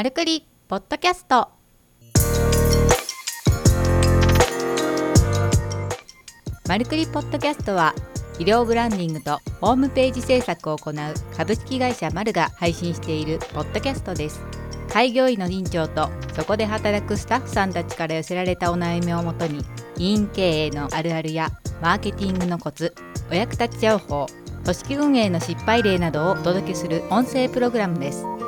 マルクリポッドキャスト。マルクリポッドキャストは医療ブランディングとホームページ制作を行う株式会社マルが配信しているポッドキャストです。開業医の院長とそこで働くスタッフさんたちから寄せられたお悩みをもとに医院経営のあるあるやマーケティングのコツお役立ち情報組織運営の失敗例などをお届けする音声プログラムです。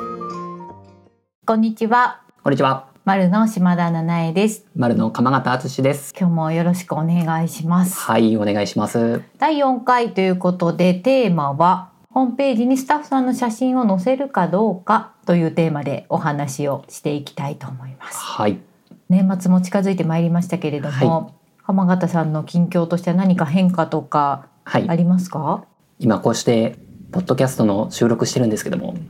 こんにちはこんにちは。丸の島田七恵です丸の鎌形敦です。今日もよろしくお願いしますはい、お願いします。第4回ということでテーマはホームページにスタッフさんの写真を載せるかどうかというテーマでお話をしていきたいと思いますはい。年末も近づいてまいりましたけれども、浜形さんの近況としては何か変化とかはいあ。りますか？今こうしてポッドキャストの収録してるんですけども、はい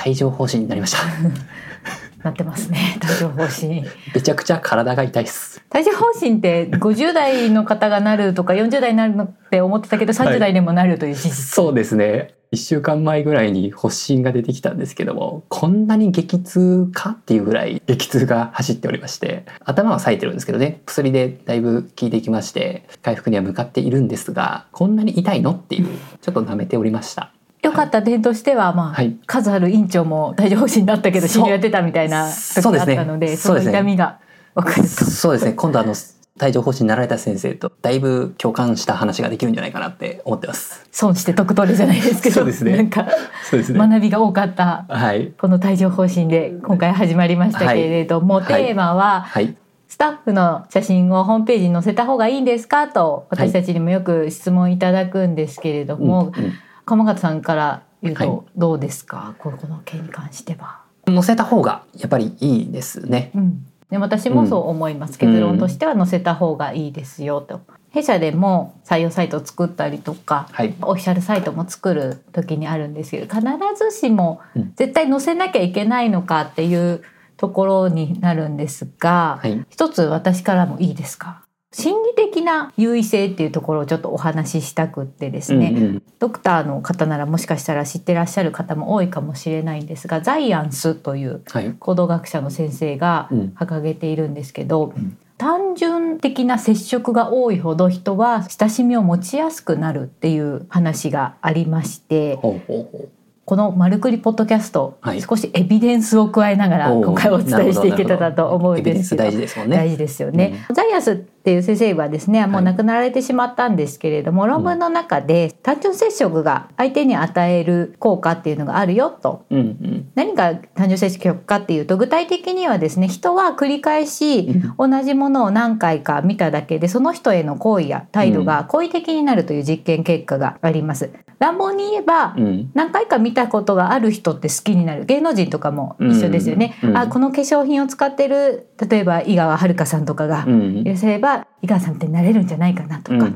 帯状疱疹になりました。なってますね帯状疱疹めちゃくちゃ体が痛いです。帯状疱疹って50代の方がなるとか40代になるのって思ってたけど30代でもなるという事実、そうですね。一週間前ぐらいに発疹が出てきたんですけども、こんなに激痛かっていうぐらい激痛が走っておりまして、頭は冴えてるんですけどね、薬でだいぶ効いてきまして、回復には向かっているんですが、こんなに痛いのっていう、ちょっと舐めておりました。良かった点としては、まあはい。数ある院長も帯状疱疹だったけどそう。診療やってたみたいな時があったのでそのそうですね。痛みが分かると。そうですね。今度あの帯状疱疹になられた先生とだいぶ共感した話ができるんじゃないかなって思ってます。損して得取りじゃないですけどそうですね。なんかそうです。学びが多かったはい。この帯状疱疹で今回始まりましたけれども、はい。テーマははい。スタッフの写真をホームページに載せた方がいいんですかと私たちにもよく質問いただくんですけれども、うん鎌形さんから言うはい。とどうですか、ここの件に関しては。うん載せた方がやっぱりいいですね。うん、で私もそう思います、うん。結論としては載せた方がいいですよと。弊社でも採用サイトを作ったりとか、はい。オフィシャルサイトも作る時にあるんですけど必ずしもうん。絶対載せなきゃいけないのかっていうところになるんですが、はい。一つ私からもいいですか？心理的な優位性っていうところをちょっとお話ししたくってですね、うんうん。ドクターの方ならもしかしたら知ってらっしゃる方も多いかもしれないんですがザイアンスというはい。行動学者の先生がうん。掲げているんですけど、うん。単純的な接触が多いほど人は親しみを持ちやすくなるっていう話がありましてほうほうほこの「マルクリポッドキャスト」はい。少しエビデンスを加えながら今回お伝えしていけたらと思うんですけど。大事ですもんね。大事ですよね、ザイアスっていう先生はですねもう亡くなられてしまったんですけれども、論文の中で単純接触が相手に与える効果っていうのがあるよと。うんうん。何が単純接触かっていうと具体的にはですね人は繰り返し同じものを何回か見ただけでその人への行為や態度が好意的になるという実験結果があります。乱暴に言えば、うん。何回か見たことがある人って好きになる。芸能人とかも一緒ですよね。うんうん。あこの化粧品を使ってる例えば井川遥さんとかがうん。いらっしゃれば井川さんってなれるんじゃないかなとか、っ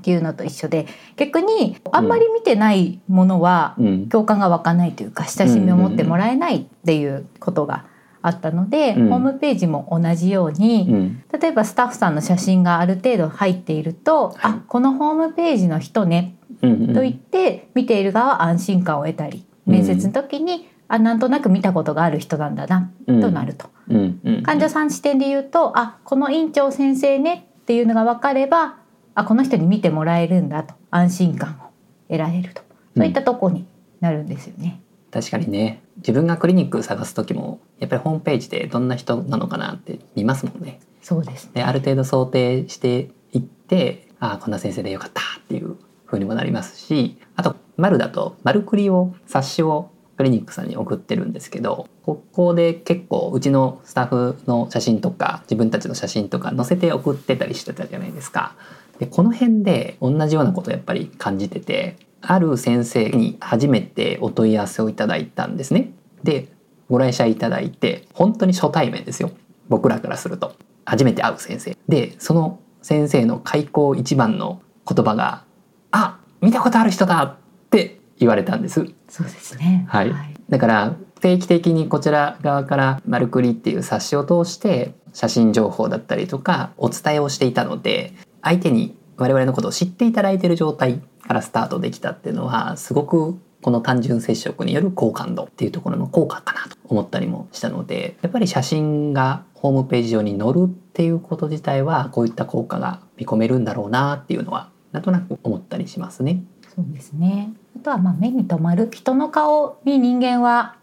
ていうのと一緒で逆にあんまり見てないものは共感が湧かないというか親しみを持ってもらえないっていうことがあったので、うん。ホームページも同じように、うん。例えばスタッフさんの写真がある程度入っていると、あこのホームページの人ねうんうん。と言って見ている側は安心感を得たりうん面接の時に、あなんとなく見たことがある人なんだな、うん。となると。うんうん患者さん視点で言うとあこの院長先生ねっていうのが分かればあこの人に見てもらえるんだと。安心感を得られると。そういったとこになるんですよね。確かにね。自分がクリニック探す時もやっぱりホームページでどんな人なのかなって見ますもんね。そうですね。である程度想定していってああこんな先生でよかったっていう風にもなりますしあと丸だと丸クリを冊子をクリニックさんに送ってるんですけどここで結構うちのスタッフの写真とか自分たちの写真とか載せて送ってたりしてたじゃないですか。でこの辺で同じようなことをやっぱり感じててある先生に初めてお問い合わせをいただいたんですね。でご来社いただいて本当に初対面ですよ僕らからすると初めて会う先生でその先生の開口一番の言葉が「あ見たことある人だ!」って言われたんですそうですね。はいだから定期的にこちら側から「マルクリ」っていう冊子を通して写真情報だったりとかお伝えをしていたので相手に我々のことを知っていただいている状態からスタートできたっていうのはすごくこの単純接触による好感度っていうところの効果かなと思ったりもしたのでやっぱり写真がホームページ上に載るっていうこと自体はこういった効果が見込めるんだろうなっていうのはなんとなく思ったりしますね。そうですね。あとはまあ目に留まる人の顔に人間は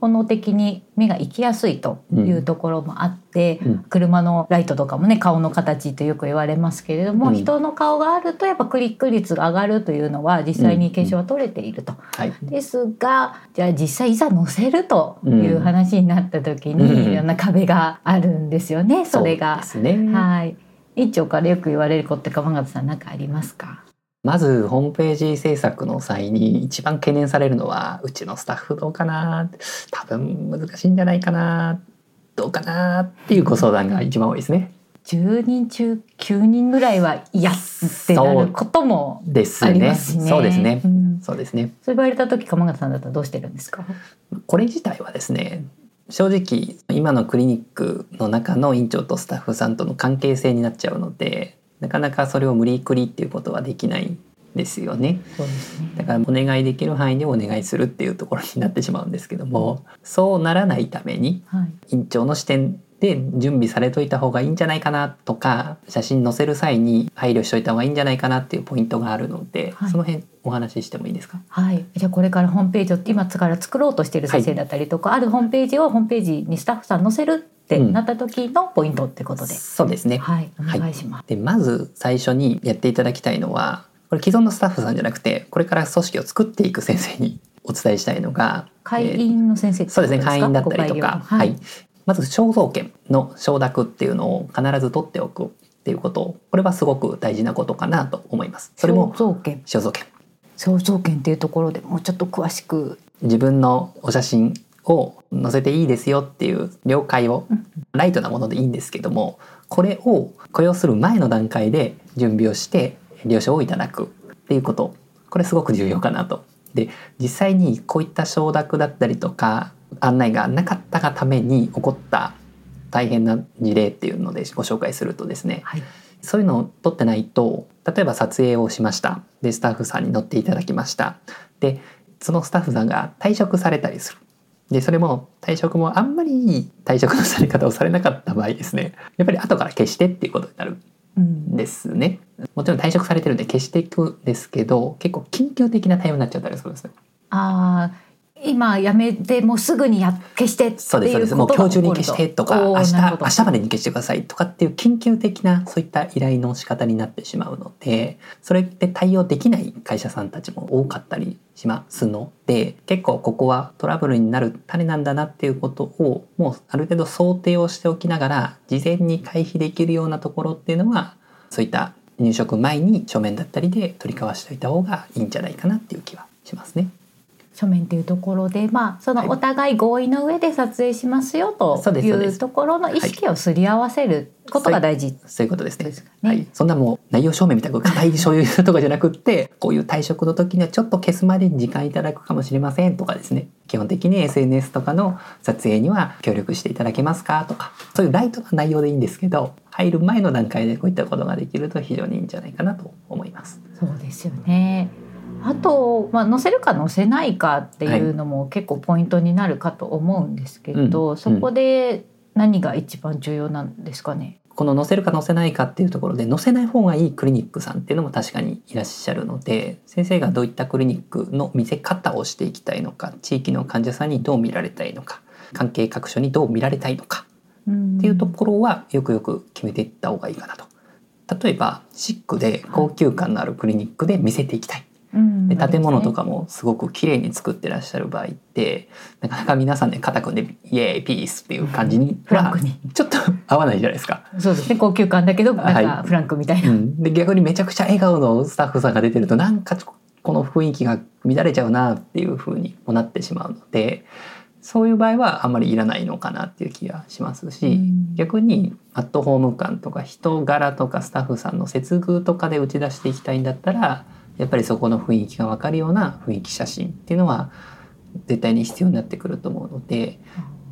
本能的に目が行きやすいというところもあって、うん車のライトとかもね顔の形とよく言われますけれども、うん人の顔があるとやっぱクリック率が上がるというのは実際に検証は取れていると。はい、ですがじゃあ実際いざ載せるという話になった時に、うんいろんな壁があるんですよね、それが。ね。はい。院長からよく言われることって鎌形さん何かありますか？まずホームページ制作の際に一番懸念されるのはうちのスタッフどうかな多分難しいんじゃないかなどうかなっていうご相談が一番多いですね。10人中9人ぐらいは嫌ってなることもですありまね。すね。そうですね。んそうですね。そう言われた時鎌形さんだったらどうしてるんですか？これ自体はですね正直今のクリニックの中の院長とスタッフさんとの関係性になっちゃうのでなかなかそれを無理くりっていうことはできないんですよね。そうですね。だからお願いできる範囲でお願いするっていうところになってしまうんですけどもそうならないためにはい。院長の視点で準備されといた方がいいんじゃないかなとか写真載せる際に配慮しといた方がいいんじゃないかなっていうポイントがあるので、はい。その辺お話ししてもいいですか？はい、じゃあこれからホームページを今から作ろうとしている先生だったりとか、あるホームページをホームページにスタッフさん載せるってなった時のポイントってことで、そうですね。はい、お願いします。でまず最初にやっていただきたいのはこれ既存のスタッフさんじゃなくてこれから組織を作っていく先生にお伝えしたいのが会員の先生ってそうですね。会員だったりとか、はい。はい、まず肖像権の承諾っていうのを必ず取っておくっていうことこれはすごく大事なことかなと思います。それも肖像権。肖像権。肖像権っていうところでもうちょっと詳しく。自分のお写真を載せていいですよっていう了解をうん。ライトなものでいいんですけどもこれを雇用する前の段階で準備をして了承をいただくっていうこと。これすごく重要かなと。で実際にこういった承諾だったりとか案内がなかったがために起こった大変な事例っていうのでご紹介するとですねはい。そういうのを取ってないと例えば撮影をしました。でスタッフさんに乗っていただきました。でそのスタッフさんが退職されたりする。でそれも退職もあんまりいい退職のされ方をされなかった場合ですね。やっぱり後から消してっていうことになるうんんですね。もちろん退職されてるんで消していくんですけど結構緊急的な対応になっちゃったりするんですよああ今やめてもうすぐにや消してってそうですそういうです。もう今日中に消してとか明日明日までに消してくださいとかっていう緊急的なそういった依頼の仕方になってしまうのでそれって対応できない会社さんたちも多かったりしますので結構ここはトラブルになる種なんだなっていうことをもうある程度想定をしておきながら事前に回避できるようなところっていうのはそういった入職前に書面だったりで取り交わしておいた方がいいんじゃないかなっていう気はしますね。書面っていうところでまあそのお互い合意の上で撮影しますよというところの意識をすり合わせることが大事そういうことですね。ね。はい、そんなもう内容証明みたいな硬い所有とかじゃなくってこういう退職の時にはちょっと消すまでに時間いただくかもしれませんとかですね基本的に SNS とかの撮影には協力していただけますかとかそういうライトな内容でいいんですけど入る前の段階でこういったことができると非常にいいんじゃないかなと思います。そうですよね。あと、まあ、載せるか載せないかっていうのも結構ポイントになるかと思うんですけど、うんそこで何が一番重要なんですかね？この載せるか載せないかっていうところで載せない方がいいクリニックさんっていうのも確かにいらっしゃるので先生がどういったクリニックの見せ方をしていきたいのか地域の患者さんにどう見られたいのか関係各所にどう見られたいのかうんっていうところはよくよく決めていった方がいいかなと。例えばシックで高級感のあるクリニックで見せていきたい。うん。で建物とかもすごく綺麗に作ってらっしゃる場合ってなかなか皆さんで肩組んでイエーイピースっていう感じにはフランクに。ちょっと合わないじゃないですか。そうですね高級感だけどなんはいかフランクみたいな。うん、で逆にめちゃくちゃ笑顔のスタッフさんが出てるとなんかこの雰囲気が乱れちゃうなっていう風にもなってしまうのでそういう場合はあんまりいらないのかなっていう気がしますし、うん。逆にアットホーム感とか人柄とかスタッフさんの接遇とかで打ち出していきたいんだったらやっぱりそこの雰囲気が分かるような雰囲気写真っていうのは絶対に必要になってくると思うので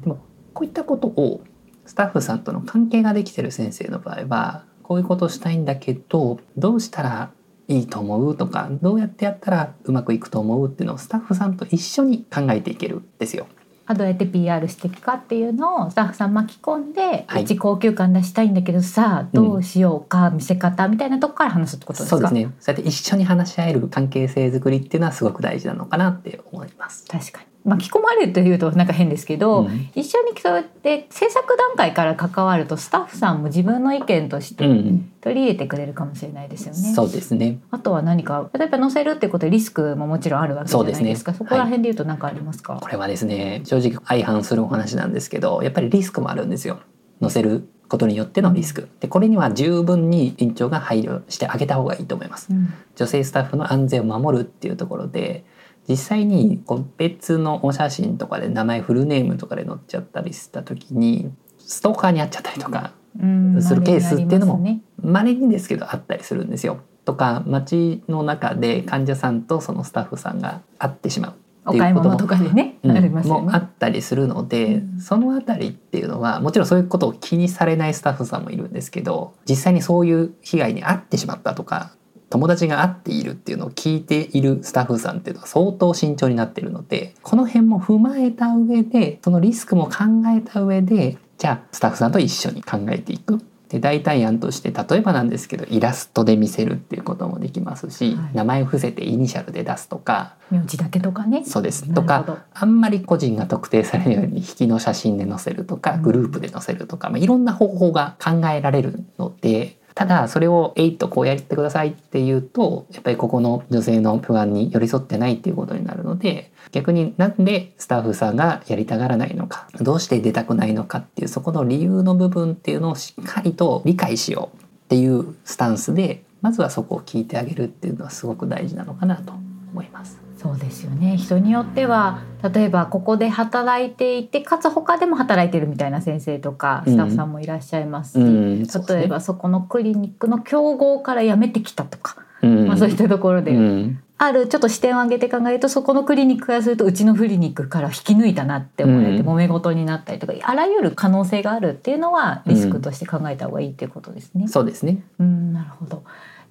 でもこういったことをスタッフさんとの関係ができてる先生の場合はこういうことをしたいんだけどどうしたらいいと思うとかどうやってやったらうまくいくと思うっていうのをスタッフさんと一緒に考えていけるんですよ。あどうやって PR していくかっていうのをスタッフさん巻き込んで、はい。うち高級感出したいんだけどさあどうしようか、見せ方みたいなとこから話すってことですか？そうですね。そうやって一緒に話し合える関係性づくりっていうのはすごく大事なのかなって思います。確かに巻き込まれるというとなんか変ですけど、うん。一緒にそうやって制作段階から関わるとスタッフさんも自分の意見としてうん、取り入れてくれるかもしれないですよね。そうですね。あとは何か例えば載せるってことでリスクももちろんあるわけじゃないですか。そすね。こら辺で言うと何かありますか、これはですね正直相反するお話なんですけどやっぱりリスクもあるんですよ。載せることによってのリスク。でこれには十分に院長が配慮してあげた方がいいと思います。うん。女性スタッフの安全を守るっていうところで実際に別のお写真とかで名前フルネームとかで載っちゃったりした時にストーカーに遭っちゃったりとかうんするケースっていうのもますね稀にですけどあったりするんですよ。とか街の中で患者さんとそのスタッフさんが会ってしまうお買い物とかでね、うんありますよね。もあったりするので、うんそのあたりっていうのはもちろんそういうことを気にされないスタッフさんもいるんですけど実際にそういう被害に遭ってしまったとか友達が会っているっていうのを聞いているスタッフさんっていうのは相当慎重になっているのでこの辺も踏まえた上でそのリスクも考えた上でじゃあスタッフさんと一緒に考えていく。で代替案として例えばなんですけどイラストで見せるっていうこともできますし、はい名前を伏せてイニシャルで出すとか名字だけとかね。そうです。なとかあんまり個人が特定されるように引きの写真で載せるとかうんグループで載せるとか、まあ、いろんな方法が考えられるのでただそれを「えいっとこうやってください」っていうとやっぱりここの女性の不安に寄り添ってないっていうことになるので逆になんでスタッフさんがやりたがらないのかどうして出たくないのかっていうそこの理由の部分っていうのをしっかりと理解しようっていうスタンスでまずはそこを聞いてあげるっていうのはすごく大事なのかなと思います。そうですよね。人によっては例えばここで働いていてかつ他でも働いてるみたいな先生とかスタッフさんもいらっしゃいますし、うんそうですね例えばそこのクリニックの競合から辞めてきたとか、うんまあそういったところで、うんあるちょっと視点を上げて考えるとそこのクリニックからするとうちのクリニックから引き抜いたなって思われてうん揉め事になったりとか、あらゆる可能性があるっていうのはリスクとして考えた方がいいっていうことですね。そうですね。うん、なるほど。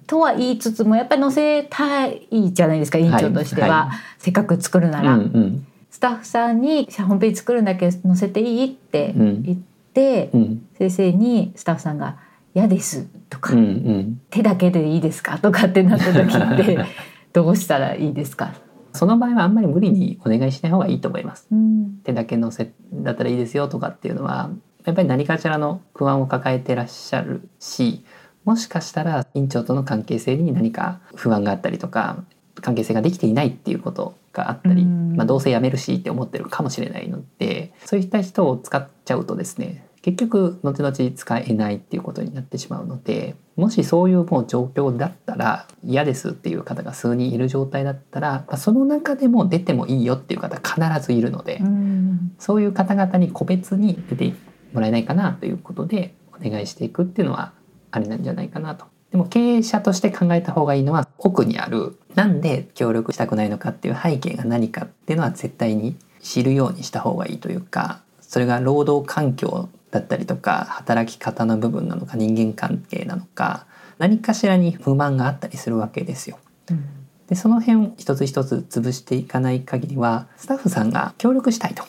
とは言いつつもやっぱり載せたいじゃないですか院長としては、はいはせっかく作るなら、うんうん。スタッフさんに「ホームページ作るんだけど載せていい?」ってうん。言って、うん。先生にスタッフさんが「嫌です」とか、うんうん手だけでいいですか?」とかってなった時って どうしたらいいですか、その場合はあんまり無理にお願いしない方がいいと思います。うん。手だけのせだったらいいですよとかっていうのはやっぱり何かしらの不安を抱えてらっしゃるしもしかしたら院長との関係性に何か不安があったりとか関係性ができていないっていうことがあったり、うん。まあ、どうせ辞めるしって思ってるかもしれないのでそういった人を使っちゃうとですね結局後々使えないっていうことになってしまうのでもしそういうもう状況だったら嫌ですっていう方が数人いる状態だったら、まあ、その中でも出てもいいよっていう方必ずいるので、うん。そういう方々に個別に出てもらえないかなということでお願いしていくっていうのはありなんじゃないかなと。でも経営者として考えた方がいいのは奥にあるなんで協力したくないのかっていう背景が何かっていうのは絶対に知るようにした方がいいというかそれが労働環境だったりとか働き方の部分なのか人間関係なのか何かしらに不満があったりするわけですよ。うんでその辺を一つ一つ潰していかない限りはスタッフさんが協力したいと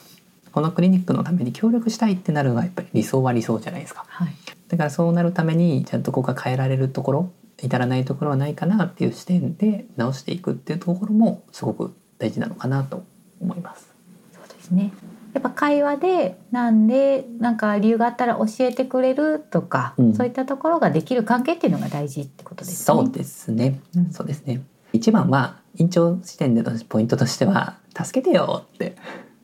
このクリニックのために協力したいってなるのがやっぱり理想は理想じゃないですかはいだからそうなるためにちゃんとここが変えられるところ至らないところはないかなっていう視点で直していくっていうところもすごく大事なのかなと思います。そうですね。やっぱ会話でなんでなんか理由があったら教えてくれるとか、うんそういったところができる関係っていうのが大事ってことですね。そうですね、うんそうですね一番は院長視点でのポイントとしては助けてよって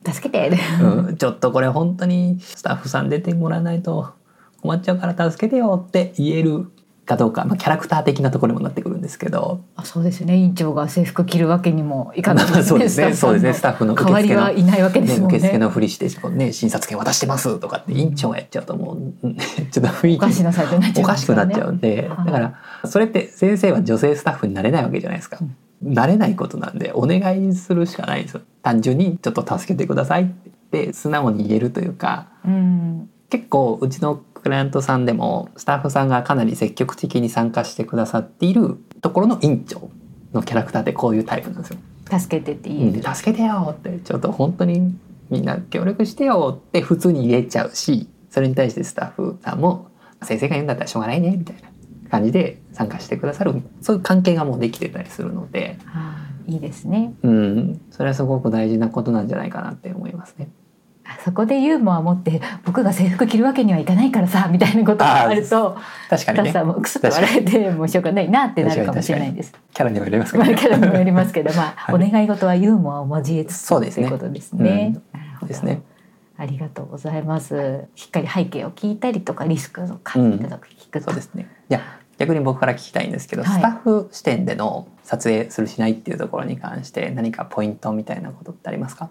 助けて。うん、ちょっとこれ本当にスタッフさん出てもらわないと困っちゃうから助けてよって言えるかどうか、まあ、キャラクター的なところにもなってくるんですけどあそうですよね。院長が制服着るわけにもいかないですね。そうですねそうですねススタッフの代わりはいないわけですもんね。受付のふりしてね、診察券渡してますとかって院長がやっちゃうともううんちょっと雰囲気おかしなサイトになっちゃおかいますよねしくなっちゃうんで、はいだからそれって先生は女性スタッフになれないわけじゃないですか。なれないことなんでお願いするしかないんですよ。単純にちょっと助けてくださいって言って素直に言えるというかうん。結構うちのクライアントさんでもスタッフさんがかなり積極的に参加してくださっているところの院長のキャラクターってこういうタイプなんですよ。助けてって言える。で助けてよってちょっと本当にみんな協力してよって普通に言えちゃうしそれに対してスタッフさんも先生が言うんだったらしょうがないねみたいな感じで参加してくださるそういう関係がもうできてたりするので、あーいいですねうん、それはすごく大事なことなんじゃないかなって思いますね。あそこでユーモアを持って僕が制服着るわけにはいかないからさみたいなことがあると確かにねさんもクスッと笑えてもうしょうがないなってなるかもしれないです。キャラにもよりますけまあどね。キャラにもよりますけど、まあ、はいお願い事はユーモアを交えつつそうですねということですね。ですね。ありがとうございます。しっかり背景を聞いたりとかリスクとかうんいただく聞くと、そうですね。いや逆に僕から聞きたいんですけど、はいスタッフ視点での撮影するしないっていうところに関して何かポイントみたいなことってありますか？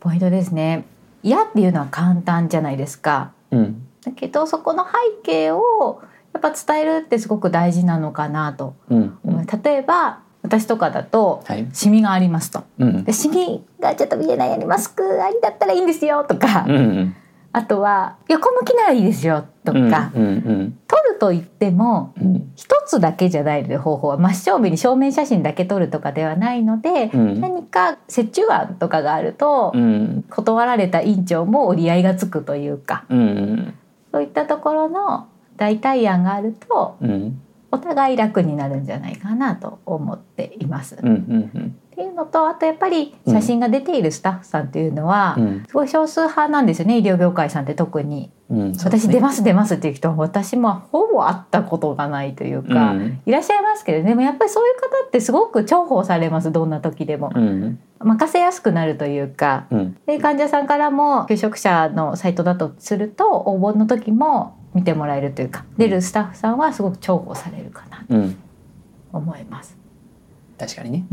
ポイントですね。嫌っていうのは簡単じゃないですか。うん。だけどそこの背景をやっぱ伝えるってすごく大事なのかなと。うん。うん。例えば私とかだとはい。シミがありますと。うん。でシミがちょっと見えないようにマスクありだったらいいんですよとか、うんうんあとは横向きならいいですよとか、うんうん撮ると言ってもうん。一つだけじゃないので方法は真正面に正面写真だけ撮るとかではないので、うん。何か折衷案とかがあると、うん。断られた院長も折り合いがつくというか。うんうん。そういったところの代替案があるとうん。お互い楽になるんじゃないかなと思っています。うんうんっていうのとあとやっぱり写真が出ているスタッフさんっていうのは、うんすごい少数派なんですよね医療業界さんって特に。うんね私出ます出ますっていう人は私もほぼ会ったことがないというか、うんいらっしゃいますけどでもやっぱりそういう方ってすごく重宝されますどんな時でも。うん任せやすくなるというかうんで患者さんからも求職者のサイトだとすると応募の時も見てもらえるというか出るスタッフさんはすごく重宝されるかなうんと思います。確かにね。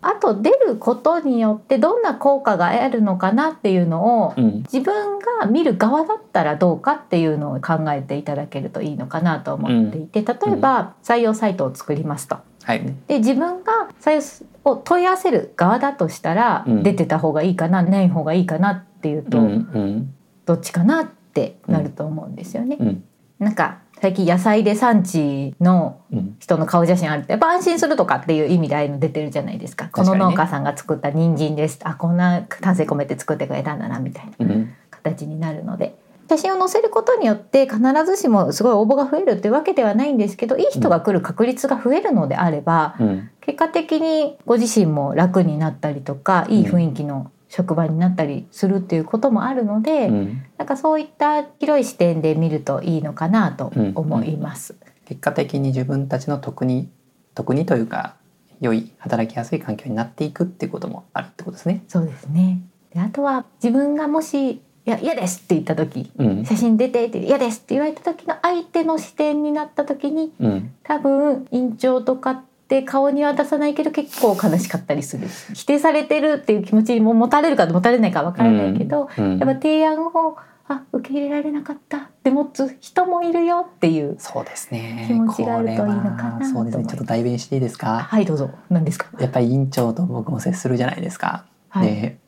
あと出ることによってどんな効果があるのかなっていうのをうん自分が見る側だったらどうかっていうのを考えていただけるといいのかなと思っていて、例えば採用サイトを作りますと。はい。で自分が採用を問い合わせる側だとしたら、うん出てた方がいいかなない方がいいかなっていうと、うんうんどっちかなってなると思うんですよね。うんなんか最近野菜で産地のうん人の顔写真あるってやっぱ安心するとかっていう意味でああいうの出てるじゃないですか。この農家さんが作った人参です。あこんな丹精込めて作ってくれたんだなみたいなうん形になるので。写真を載せることによって必ずしもすごい応募が増えるっていうわけではないんですけどいい人が来る確率が増えるのであれば、うん結果的にご自身も楽になったりとかいい雰囲気の職場になったりするっていうこともあるので、うんなんかそういった広い視点で見るといいのかなと思います。結果的に自分たちの得に得にというか良い働きやすい環境になっていくっていうこともあるってことですね。そうですね。であとは自分がもしいや嫌ですって言った時うん写真出てって嫌ですって言われた時の相手の視点になった時にうん多分院長とかって顔には出さないけど結構悲しかったりする否定されてるっていう気持ちも持たれるか持たれないかわからないけど、うんやっぱ提案をあ受け入れられなかったで持つ人もいるよっていうそうですね。気持ちがあるといいのかなそうですね。ちょっと代弁していいですか？はいどうぞ何ですか？やっぱり院長と僕も接するじゃないですか。はいで、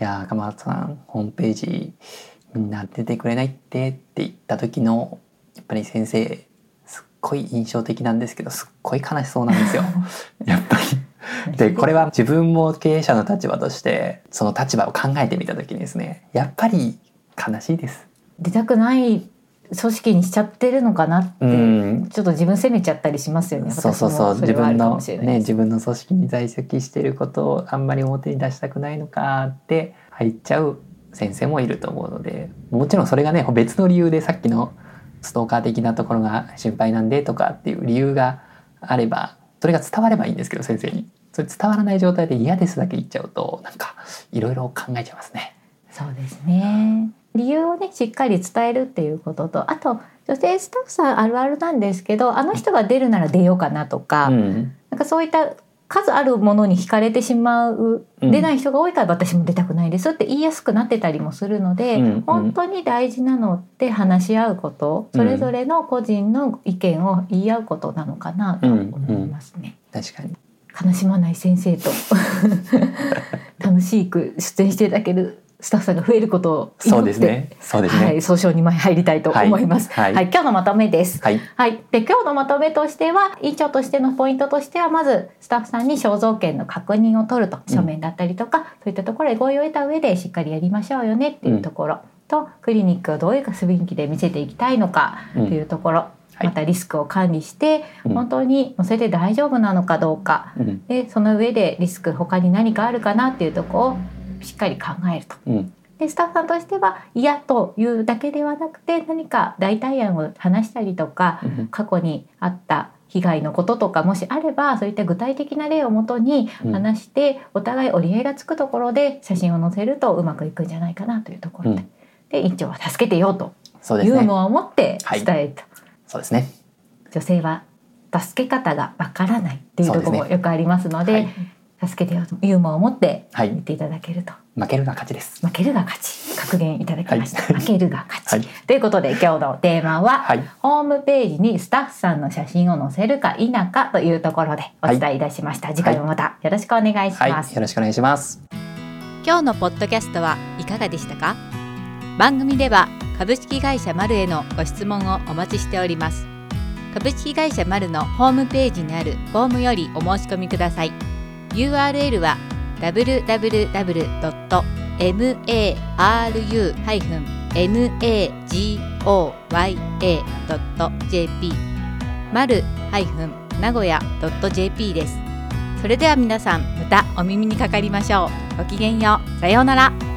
いやー鎌松さんホームページみんな出てくれないってって言った時のやっぱり先生ごい印象的なんですけどすっごい悲しそうなんですよ。やっぱり。でこれは自分も経営者の立場としてその立場を考えてみた時にですねやっぱり悲しいです。出たくない組織にしちゃってるのかなって、うんちょっと自分責めちゃったりしますよね。そうそうそう自分のね自分の組織に在籍していることをあんまり表に出したくないのかって入っちゃう先生もいると思うのでもちろんそれがね別の理由でさっきのストーカー的なところが心配なんでとかっていう理由があればそれが伝わればいいんですけど先生にそれ伝わらない状態で嫌ですだけ言っちゃうとなんかいろいろ考えちゃいますね。そうですね。理由をねしっかり伝えるっていうこととあと女性スタッフさんあるあるなんですけどあの人が出るなら出ようかなとか、うんなんかそういった数あるものに惹かれてしまう、うん。出ない人が多いから私も出たくないですって言いやすくなってたりもするので、うんうん。本当に大事なのって話し合うことそれぞれの個人の意見を言い合うことなのかなと思いますね。確かに。悲しまない先生と 楽しく出演していただけるスタッフさんが増えることをそうですね。そうですね。はい、総称2枚入りたいと思います。はいはい、今日のまとめです。はい。はい、で今日のまとめとしては委員長としてのポイントとしてはまずスタッフさんに肖像権の確認を取ると書面だったりとか、そういったところで合意を得た上でしっかりやりましょうよねっていうところ、とクリニックをどういう雰囲気で見せていきたいのかっていうところ、いまたリスクを管理してうん本当に載せて大丈夫なのかどうか、うん。でその上でリスク他に何かあるかなっていうところをしっかり考えると。うん。でスタッフさんとしては嫌というだけではなくて何か代替案を話したりとかうん過去にあった被害のこととかもしあればそういった具体的な例をもとにうん話して、お互い折り合いがつくところで写真を載せるとうまくいくんじゃないかなというところで、うんで院長は助けてよと。ユーモアを持って伝えた、そうですね。女性は助け方がわからないっていうところもよくありますのではい助けてよとユーモアを持ってはい。言っていただけると。負けるが勝ちです。負けるが勝ち。格言いただきました、はい。負けるが勝ち、はいということで今日のテーマは、はい。ホームページにスタッフさんの写真を載せるか否かというところでお伝えいたしました、次回もまたよろしくお願いしはい。ます、よろしくお願いします。今日のポッドキャストはいかがでしたか？番組では株式会社マルへのご質問をお待ちしております。株式会社マルのホームページにあるフォームよりお申し込みください URL は www.magoya.jp マル名古屋 .jp です。それでは皆さんまたお耳にかかりましょう。ごきげんよう。さようなら。